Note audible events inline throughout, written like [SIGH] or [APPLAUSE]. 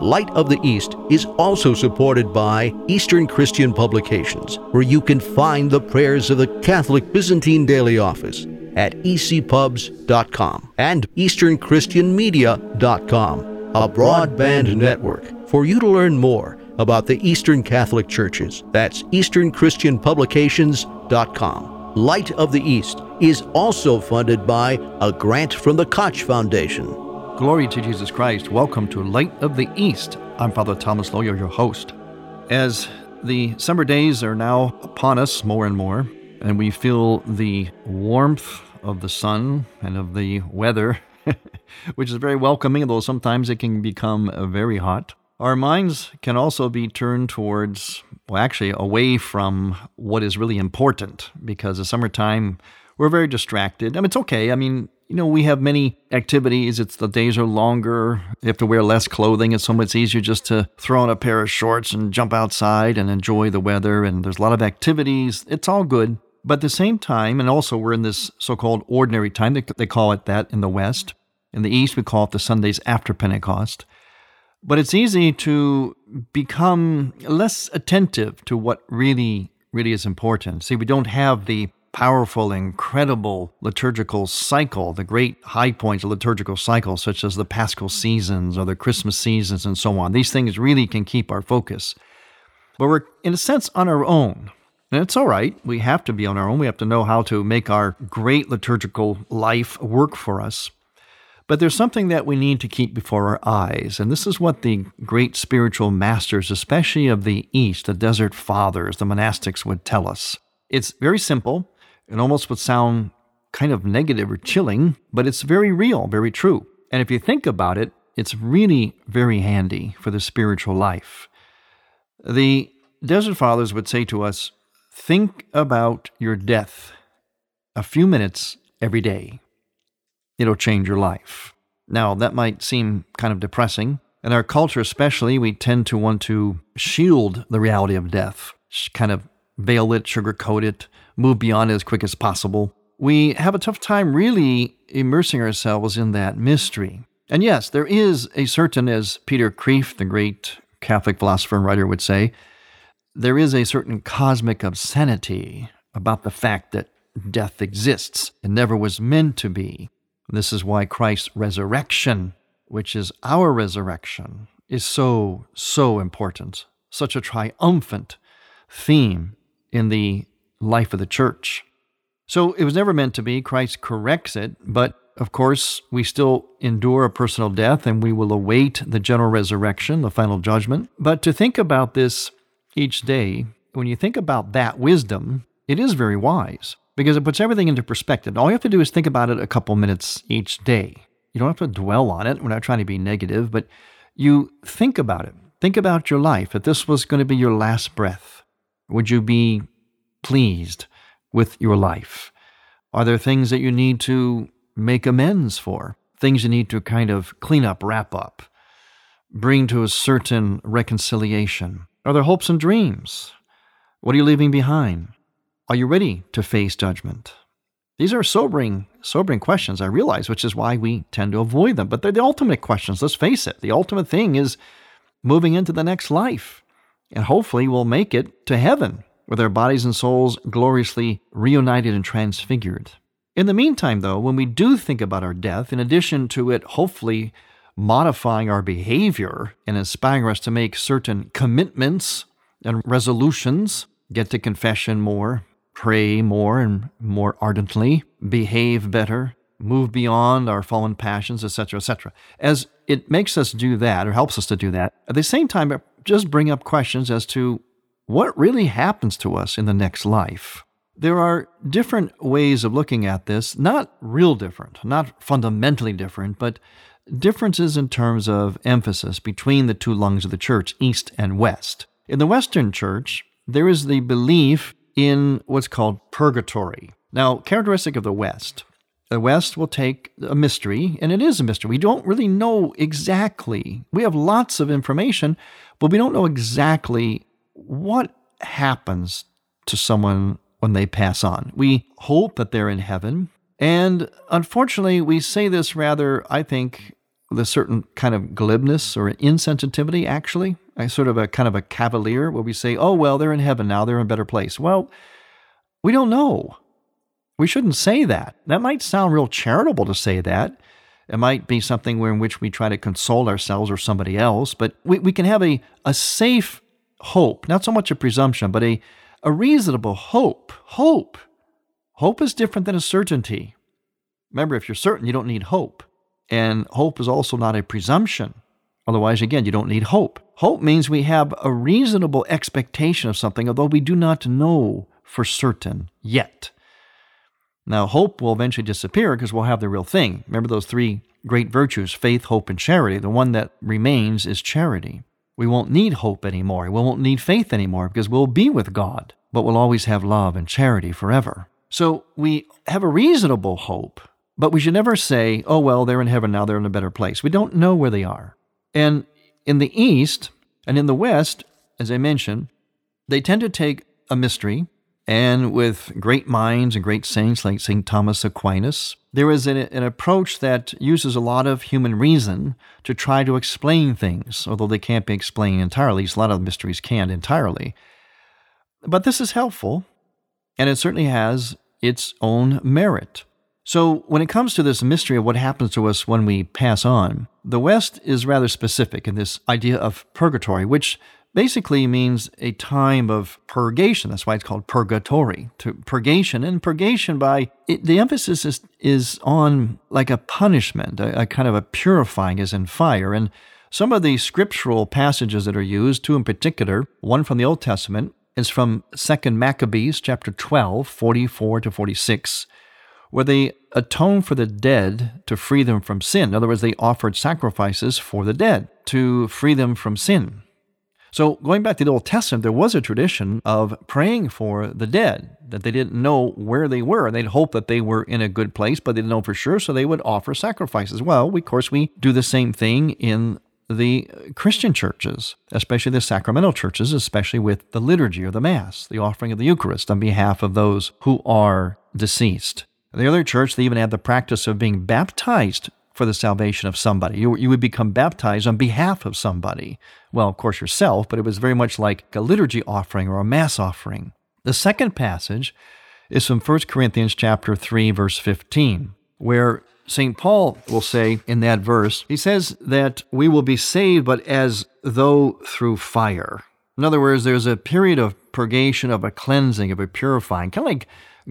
Light of the East is also supported by Eastern Christian Publications, where you can find the prayers of the Catholic Byzantine Daily Office at ecpubs.com and easternchristianmedia.com, a broadband network for you to learn more about the Eastern Catholic Churches. That's easternchristianpublications.com. Light of the East is also funded by a grant from the Koch Foundation. Glory to Jesus Christ. Welcome to Light of the East. I'm Father Thomas Loya, your host. As the summer days are now upon us more and more, and we feel the warmth of the sun and of the weather, [LAUGHS] which is very welcoming, although sometimes it can become very hot. Our minds can also be turned towards, well, actually, away from what is really important because the summertime, we're very distracted. I mean, it's okay. I mean, you know, we have many activities. It's the days are longer. You have to wear less clothing. It's so much easier just to throw on a pair of shorts and jump outside and enjoy the weather. And there's a lot of activities. It's all good. But at the same time, and also we're in this so called ordinary time, they, they call it that in the West. In the East, we call it the Sundays after Pentecost. But it's easy to become less attentive to what really, really is important. See, we don't have the powerful, incredible liturgical cycle, the great high points of liturgical cycle, such as the Paschal seasons or the Christmas seasons and so on. These things really can keep our focus. But we're, in a sense, on our own. And it's all right. We have to be on our own. We have to know how to make our great liturgical life work for us. But there's something that we need to keep before our eyes. And this is what the great spiritual masters, especially of the East, the desert fathers, the monastics, would tell us. It's very simple. It almost would sound kind of negative or chilling, but it's very real, very true. And if you think about it, it's really very handy for the spiritual life. The Desert Fathers would say to us think about your death a few minutes every day. It'll change your life. Now, that might seem kind of depressing. In our culture, especially, we tend to want to shield the reality of death, kind of veil it, sugarcoat it, move beyond it as quick as possible. We have a tough time really immersing ourselves in that mystery. And yes, there is a certain, as Peter Kreeft, the great Catholic philosopher and writer, would say, there is a certain cosmic obscenity about the fact that death exists and never was meant to be. This is why Christ's resurrection, which is our resurrection, is so, so important, such a triumphant theme in the life of the church. So it was never meant to be. Christ corrects it, but of course, we still endure a personal death and we will await the general resurrection, the final judgment. But to think about this each day, when you think about that wisdom, it is very wise because it puts everything into perspective. All you have to do is think about it a couple minutes each day. You don't have to dwell on it. We're not trying to be negative, but you think about it. Think about your life. If this was going to be your last breath, would you be pleased with your life? Are there things that you need to make amends for? Things you need to kind of clean up, wrap up, bring to a certain reconciliation? Are there hopes and dreams? What are you leaving behind? Are you ready to face judgment? These are sobering, sobering questions, I realize, which is why we tend to avoid them. But they're the ultimate questions, let's face it. The ultimate thing is moving into the next life. And hopefully we'll make it to heaven with our bodies and souls gloriously reunited and transfigured. In the meantime, though, when we do think about our death, in addition to it hopefully modifying our behavior and inspiring us to make certain commitments and resolutions, get to confession more, pray more and more ardently, behave better, move beyond our fallen passions, etc., etc. As it makes us do that, or helps us to do that, at the same time, it just bring up questions as to what really happens to us in the next life. There are different ways of looking at this, not real different, not fundamentally different, but differences in terms of emphasis between the two lungs of the church, East and West. In the Western church, there is the belief in what's called purgatory. Now, characteristic of the West, the West will take a mystery, and it is a mystery. We don't really know exactly. We have lots of information, but we don't know exactly what happens to someone when they pass on. We hope that they're in heaven. And unfortunately, we say this rather, I think, with a certain kind of glibness or insensitivity, actually. A sort of a kind of a cavalier where we say, oh, well, they're in heaven now, they're in a better place. Well, we don't know. We shouldn't say that. That might sound real charitable to say that. It might be something where in which we try to console ourselves or somebody else, but we, we can have a, a safe hope, not so much a presumption, but a, a reasonable hope. Hope. Hope is different than a certainty. Remember, if you're certain, you don't need hope. And hope is also not a presumption. Otherwise, again, you don't need hope. Hope means we have a reasonable expectation of something, although we do not know for certain yet. Now, hope will eventually disappear because we'll have the real thing. Remember those three great virtues faith, hope, and charity. The one that remains is charity. We won't need hope anymore. We won't need faith anymore because we'll be with God, but we'll always have love and charity forever. So we have a reasonable hope, but we should never say, oh, well, they're in heaven now, they're in a better place. We don't know where they are. And in the East and in the West, as I mentioned, they tend to take a mystery and with great minds and great saints like St. Thomas Aquinas, there is an, an, approach that uses a lot of human reason to try to explain things, although they can't be explained entirely. A lot of mysteries can't entirely. But this is helpful, and it certainly has its own merit. So, when it comes to this mystery of what happens to us when we pass on, the West is rather specific in this idea of purgatory, which basically means a time of purgation. That's why it's called purgatory, to purgation. And purgation by it, the emphasis is, is on like a punishment, a, a kind of a purifying as in fire. And some of the scriptural passages that are used, two in particular, one from the Old Testament, is from 2 Maccabees chapter 12, 44 to 46, where they atone for the dead to free them from sin. In other words, they offered sacrifices for the dead to free them from sin. So, going back to the Old Testament, there was a tradition of praying for the dead, that they didn't know where they were. They'd hope that they were in a good place, but they didn't know for sure, so they would offer sacrifices. Well, we, of course, we do the same thing in the Christian churches, especially the sacramental churches, especially with the liturgy or the Mass, the offering of the Eucharist on behalf of those who are deceased. The other church, they even had the practice of being baptized for the salvation of somebody. You, you would become baptized on behalf of somebody. Well, of course, yourself, but it was very much like a liturgy offering or a mass offering. The second passage is from 1 Corinthians chapter 3 verse 15, where St. Paul will say in that verse, he says that we will be saved but as though through fire. In other words, there's a period of purgation, of a cleansing, of a purifying, kind of like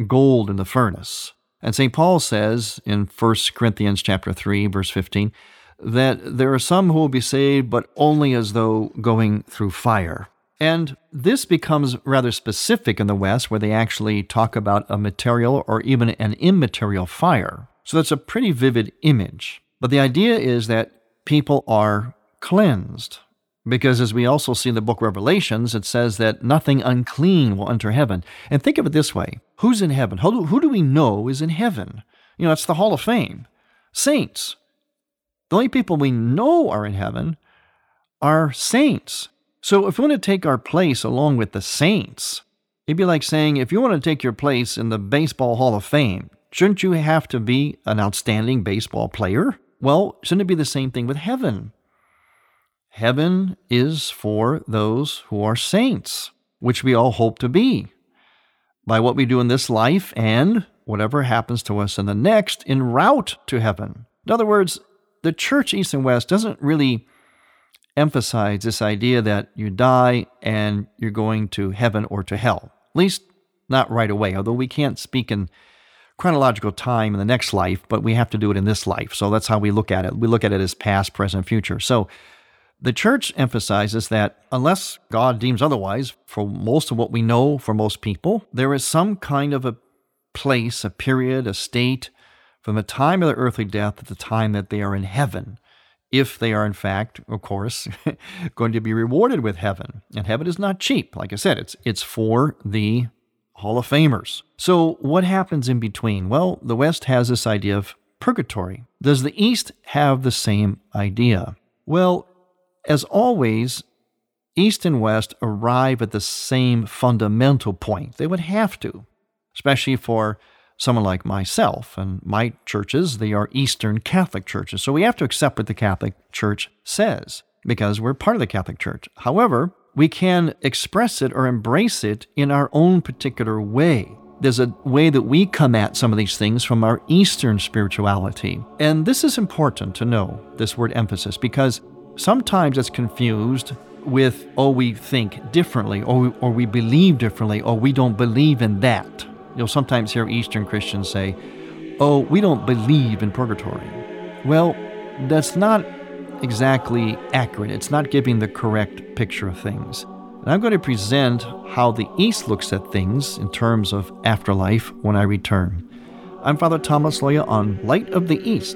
gold in the furnace. And St. Paul says in 1 Corinthians chapter 3 verse 15 that there are some who will be saved but only as though going through fire. And this becomes rather specific in the West where they actually talk about a material or even an immaterial fire. So that's a pretty vivid image. But the idea is that people are cleansed because as we also see in the book Revelations, it says that nothing unclean will enter heaven. And think of it this way who's in heaven? Who do, who do we know is in heaven? You know, it's the Hall of Fame. Saints. The only people we know are in heaven are saints. So if we want to take our place along with the saints, it'd be like saying if you want to take your place in the Baseball Hall of Fame, shouldn't you have to be an outstanding baseball player? Well, shouldn't it be the same thing with heaven? Heaven is for those who are saints, which we all hope to be by what we do in this life and whatever happens to us in the next en route to heaven. In other words, the church, East and West, doesn't really emphasize this idea that you die and you're going to heaven or to hell. At least not right away, although we can't speak in chronological time in the next life, but we have to do it in this life. So that's how we look at it. We look at it as past, present, future. So the church emphasizes that unless God deems otherwise, for most of what we know for most people, there is some kind of a place, a period, a state from the time of their earthly death to the time that they are in heaven if they are in fact, of course, [LAUGHS] going to be rewarded with heaven. And heaven is not cheap. Like I said, it's it's for the Hall of Famers. So what happens in between? Well, the West has this idea of purgatory. Does the East have the same idea? Well, as always, East and West arrive at the same fundamental point. They would have to, especially for someone like myself and my churches, they are Eastern Catholic churches. So we have to accept what the Catholic Church says because we're part of the Catholic Church. However, we can express it or embrace it in our own particular way. There's a way that we come at some of these things from our Eastern spirituality. And this is important to know, this word emphasis, because sometimes it's confused with, oh, we think differently, or, or we believe differently, or we don't believe in that. You'll sometimes hear Eastern Christians say, Oh, we don't believe in purgatory. Well, that's not exactly accurate. It's not giving the correct picture of things. And I'm going to present how the East looks at things in terms of afterlife when I return. I'm Father Thomas Loya on Light of the East.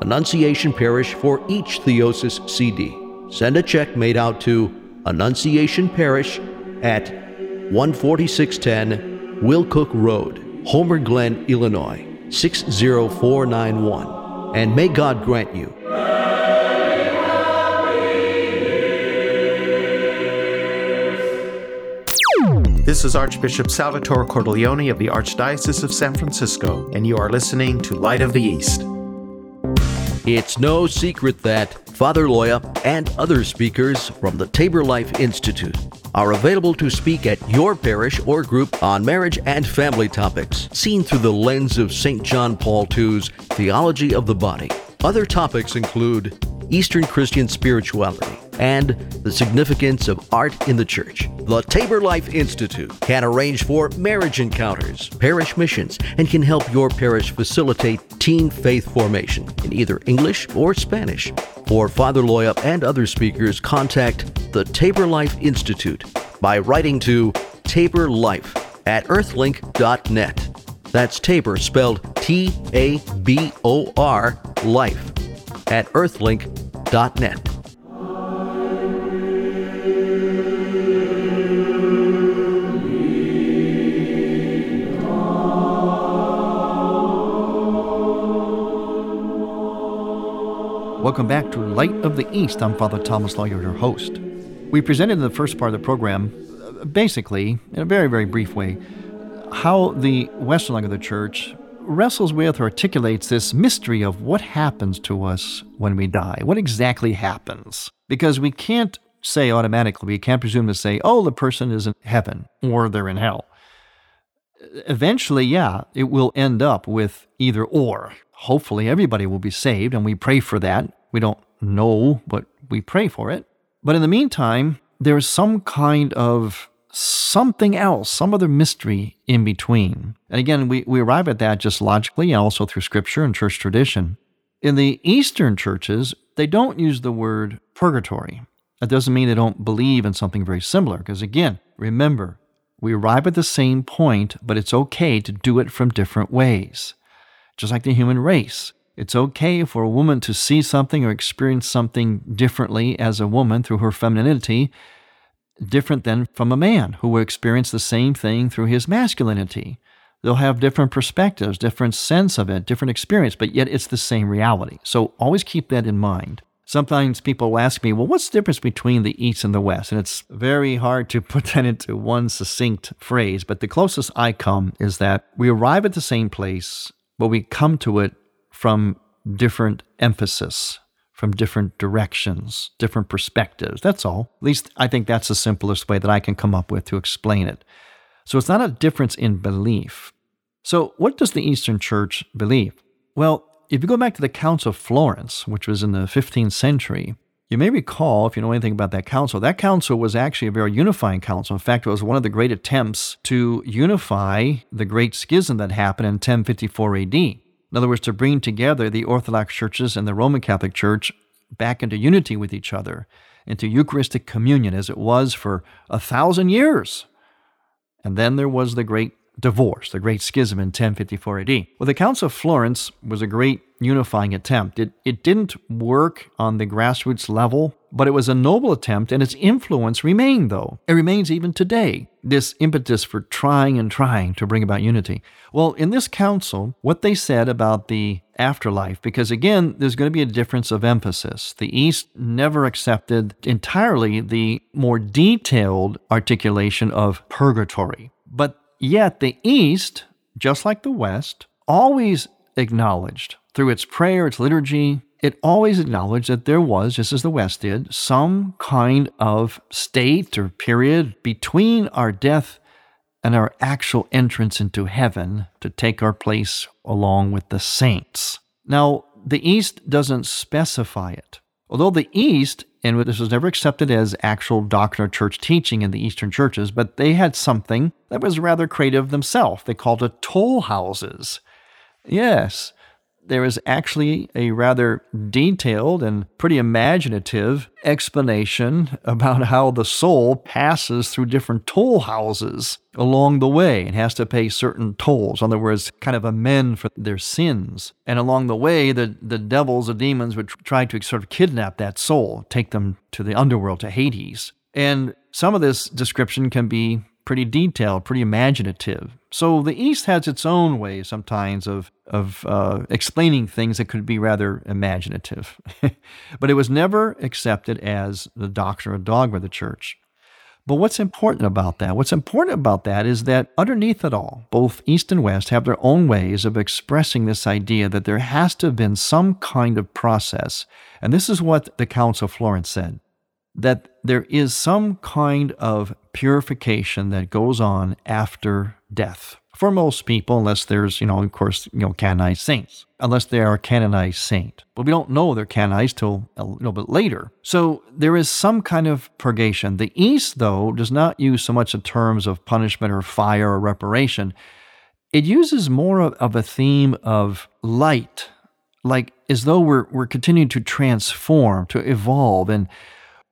Annunciation Parish for each Theosis CD. Send a check made out to Annunciation Parish at 14610 Willcook Road, Homer Glen, Illinois 60491. And may God grant you This is Archbishop Salvatore Cordileone of the Archdiocese of San Francisco, and you are listening to Light of the East. It's no secret that Father Loya and other speakers from the Tabor Life Institute are available to speak at your parish or group on marriage and family topics, seen through the lens of St. John Paul II's Theology of the Body. Other topics include Eastern Christian spirituality, and the significance of art in the church. The Tabor Life Institute can arrange for marriage encounters, parish missions, and can help your parish facilitate teen faith formation in either English or Spanish. For Father Loya and other speakers, contact the Tabor Life Institute by writing to Tabor Life at earthlink.net. That's Tabor spelled T A B O R life at earthlink.net. Welcome back to Light of the East. I'm Father Thomas Loya, your host. We presented in the first part of the program, basically, in a very, very brief way, how the Western leg of the Church wrestles with or articulates this mystery of what happens to us when we die. What exactly happens? Because we can't say automatically, we can't presume to say, oh, the person is in heaven or they're in hell. eventually, yeah, it will end up with either or. Hopefully, everybody will be saved, and we pray for that. We don't know, but we pray for it. But in the meantime, there's some kind of something else, some other mystery in between. And again, we, we arrive at that just logically and also through scripture and church tradition. In the Eastern churches, they don't use the word purgatory. That doesn't mean they don't believe in something very similar, because again, remember, we arrive at the same point, but it's okay to do it from different ways. Just like the human race. It's okay for a woman to see something or experience something differently as a woman through her femininity, different than from a man who will experience the same thing through his masculinity. They'll have different perspectives, different sense of it, different experience, but yet it's the same reality. So always keep that in mind. Sometimes people ask me, well, what's the difference between the East and the West? And it's very hard to [LAUGHS] put that into one succinct phrase, but the closest I come is that we arrive at the same place, but we come to it from different emphasis, from different directions, different perspectives. That's all. At least I think that's the simplest way that I can come up with to explain it. So it's not a difference in belief. So, what does the Eastern Church believe? Well, if you go back to the Council of Florence, which was in the 15th century, you may recall, if you know anything about that council, that council was actually a very unifying council. In fact, it was one of the great attempts to unify the great schism that happened in 1054 AD. In other words, to bring together the Orthodox churches and the Roman Catholic Church back into unity with each other, into Eucharistic communion as it was for a thousand years. And then there was the great divorce, the Great Schism in 1054 AD. Well, the Council of Florence was a great unifying attempt. It, it didn't work on the grassroots level, but it was a noble attempt, and its influence remained, though. It remains even today, this impetus for trying and trying to bring about unity. Well, in this council, what they said about the afterlife, because again, there's going to be a difference of emphasis. The East never accepted entirely the more detailed articulation of purgatory. But Yet the East, just like the West, always acknowledged through its prayer, its liturgy, it always acknowledged that there was, just as the West did, some kind of state or period between our death and our actual entrance into heaven to take our place along with the saints. Now, the East doesn't specify it. Although the East and this was never accepted as actual doctrine or church teaching in the Eastern churches, but they had something that was rather creative themselves. They called it toll houses. Yes, there is actually a rather detailed and pretty imaginative explanation [LAUGHS] about how the soul passes through different toll houses along the way and has to pay certain tolls. In other words, kind of amend for their sins. And along the way, the, the devils, the demons would try to sort of kidnap that soul, take them to the underworld, to Hades. And some of this description can be pretty detailed, pretty imaginative. So the East has its own way sometimes of of uh, explaining things that could be rather imaginative, [LAUGHS] but it was never accepted as the doctrine or dogma of the church. But what's important about that? What's important about that is that underneath it all, both East and West have their own ways of expressing this idea that there has to have been some kind of process. And this is what the Council of Florence said that there is some kind of purification that goes on after death. For most people, unless there's, you know, of course, you know, canonized saints, unless they are a canonized saint. But we don't know they're canonized till a little bit later. So there is some kind of purgation. The East, though, does not use so much the terms of punishment or fire or reparation. It uses more of, of a theme of light, like as though we're, we're continuing to transform, to evolve. And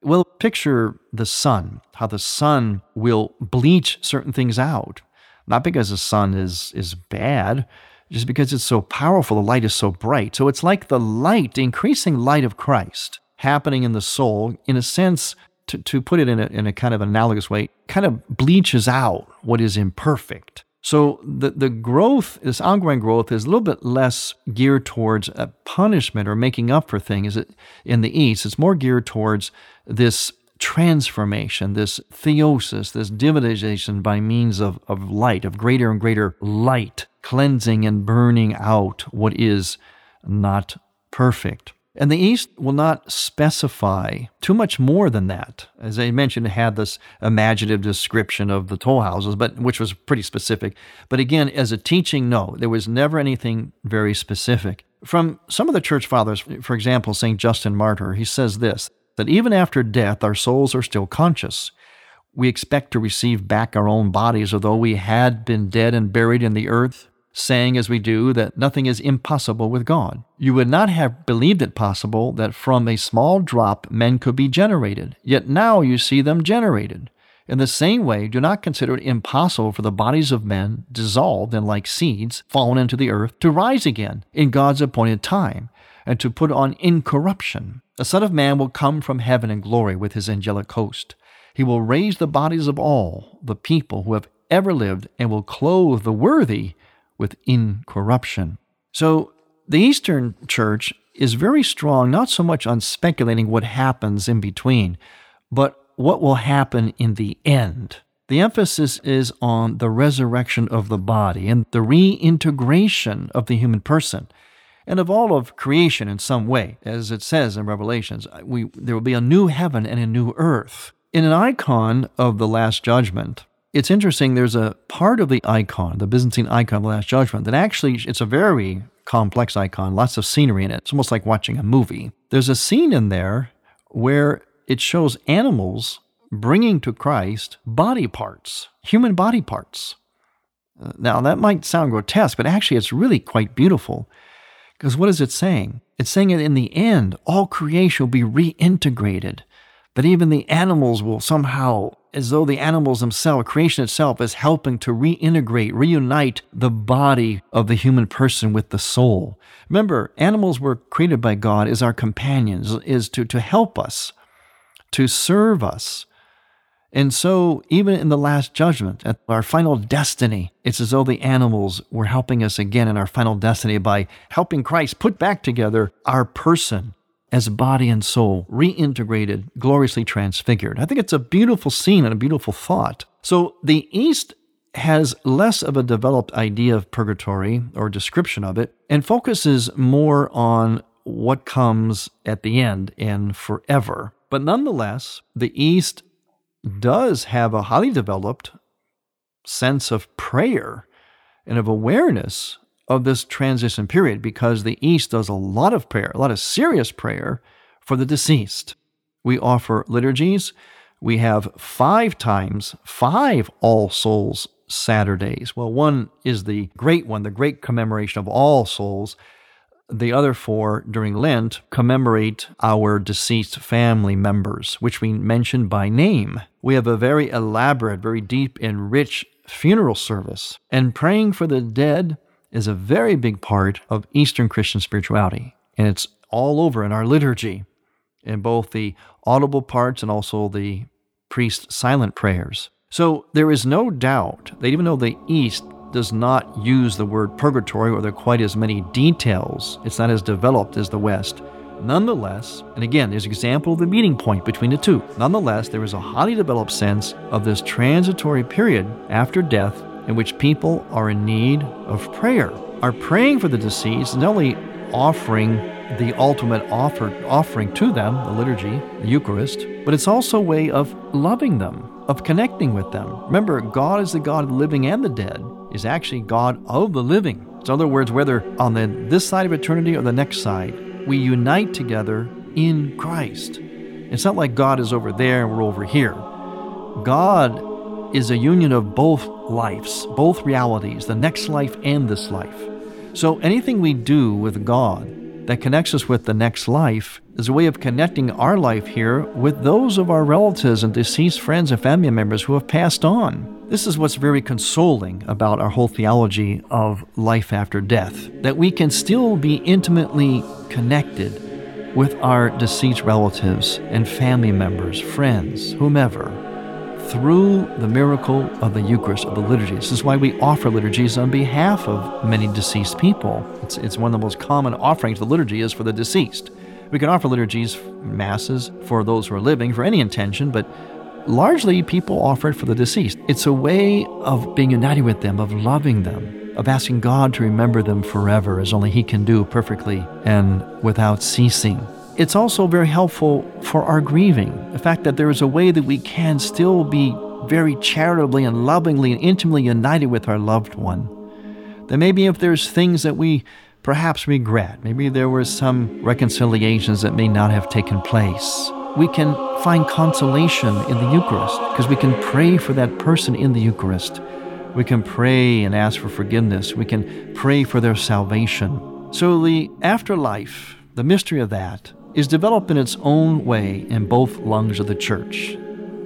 well, picture the sun, how the sun will bleach certain things out. Not because the sun is, is bad, just because it's so powerful, the light is so bright. So it's like the light, the increasing light of Christ happening in the soul, in a sense, to, to put it in a, in a kind of analogous way, kind of bleaches out what is imperfect. So the, the growth, this ongoing growth, is a little bit less geared towards a punishment or making up for things in the East. It's more geared towards this transformation, this theosis, this divinization by means of, of light, of greater and greater light, cleansing and burning out what is not perfect. And the East will not specify too much more than that. As I mentioned, it had this imaginative description of the toll houses, but which was pretty specific. But again, as a teaching, no, there was never anything very specific. From some of the church fathers, for example, St. Justin Martyr, he says this that even after death, our souls are still conscious. We expect to receive back our own bodies, although we had been dead and buried in the earth saying as we do that nothing is impossible with God. You would not have believed it possible that from a small drop men could be generated, yet now you see them generated. In the same way, do not consider it impossible for the bodies of men, dissolved and like seeds fallen into the earth, to rise again in God's appointed time, and to put on incorruption. The Son of Man will come from heaven in glory with his angelic host. He will raise the bodies of all the people who have ever lived, and will clothe the worthy with incorruption. So the Eastern Church is very strong, not so much on speculating what happens in between, but what will happen in the end. The emphasis is on the resurrection of the body and the reintegration of the human person and of all of creation in some way. As it says in Revelations, we, there will be a new heaven and a new earth. In an icon of the Last Judgment, it's interesting, there's a part of the icon, the Byzantine icon of the Last Judgment, that actually, it's a very complex icon, lots of scenery in it. It's almost like watching a movie. There's a scene in there where it shows animals bringing to Christ body parts, human body parts. Uh, now, that might sound grotesque, but actually, it's really quite beautiful. Because what is it saying? It's saying that in the end, all creation will be reintegrated, that even the animals will somehow as though the animals themselves, creation itself, is helping to reintegrate, reunite the body of the human person with the soul. Remember, animals were created by God as our companions, is to, to help us, to serve us. And so, even in the Last Judgment, at our final destiny, it's as though the animals were helping us again in our final destiny by helping Christ put back together our person as body and soul, reintegrated, gloriously transfigured. I think it's a beautiful scene and a beautiful thought. So the East has less of a developed idea of purgatory or description of it and focuses more on what comes at the end and forever. But nonetheless, the East does have a highly developed sense of prayer and of awareness of this transition period because the East does a lot of prayer, a lot of serious prayer for the deceased. We offer liturgies. We have five times, five All Souls Saturdays. Well, one is the great one, the great commemoration of All Souls. The other four during Lent commemorate our deceased family members, which we mention by name. We have a very elaborate, very deep, and rich funeral service. And praying for the dead is a very big part of Eastern Christian spirituality. And it's all over in our liturgy, in both the audible parts and also the priest silent prayers. So there is no doubt that even though the East does not use the word purgatory or there are quite as many details, it's not as developed as the West. Nonetheless, and again, there's an example of the meeting point between the two. Nonetheless, there is a highly developed sense of this transitory period after death in which people are in need of prayer. Are praying for the deceased, not only offering the ultimate offer, offering to them, the liturgy, the Eucharist, but it's also a way of loving them, of connecting with them. Remember, God is the God of the living and the dead, is actually God of the living. In other words, whether on the, this side of eternity or the next side, we unite together in Christ. It's not like God is over there and we're over here. God is a union of both lives, both realities, the next life and this life. So anything we do with God that connects us with the next life is a way of connecting our life here with those of our relatives and deceased friends and family members who have passed on. This is what's very consoling about our whole theology of life after death, that we can still be intimately connected with our deceased relatives and family members, friends, whomever through the miracle of the Eucharist, of the liturgy. This is why we offer liturgies on behalf of many deceased people. It's, it's one of the most common offerings the liturgy is for the deceased. We can offer liturgies, masses, for those who are living, for any intention, but largely people offer it for the deceased. It's a way of being united with them, of loving them, of asking God to remember them forever as only He can do perfectly and without ceasing. It's also very helpful for our grieving. The fact that there is a way that we can still be very charitably and lovingly and intimately united with our loved one. That maybe if there's things that we perhaps regret, maybe there were some reconciliations that may not have taken place, we can find consolation in the Eucharist because we can pray for that person in the Eucharist. We can pray and ask for forgiveness. We can pray for their salvation. So the afterlife, the mystery of that, is developed in its own way in both lungs of the church.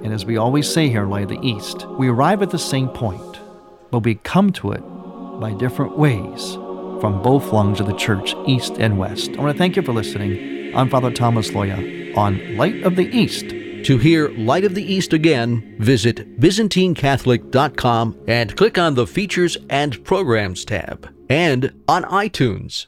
And as we always say here in Light of the East, we arrive at the same point, but we come to it by different ways from both lungs of the church, east and west. I want to thank you for listening. I'm Father Thomas Loya on Light of the East. To hear Light of the East again, visit ByzantineCatholic.com and click on the Features and Programs tab, and on iTunes.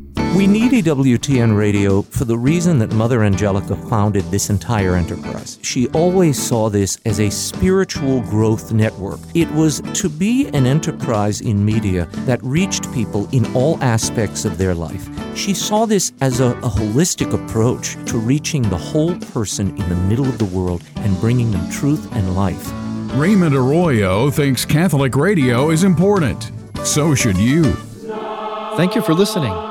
We need EWTN Radio for the reason that Mother Angelica founded this entire enterprise. She always saw this as a spiritual growth network. It was to be an enterprise in media that reached people in all aspects of their life. She saw this as a, a holistic approach to reaching the whole person in the middle of the world and bringing them truth and life. Raymond Arroyo thinks Catholic radio is important. So should you. Thank you for listening.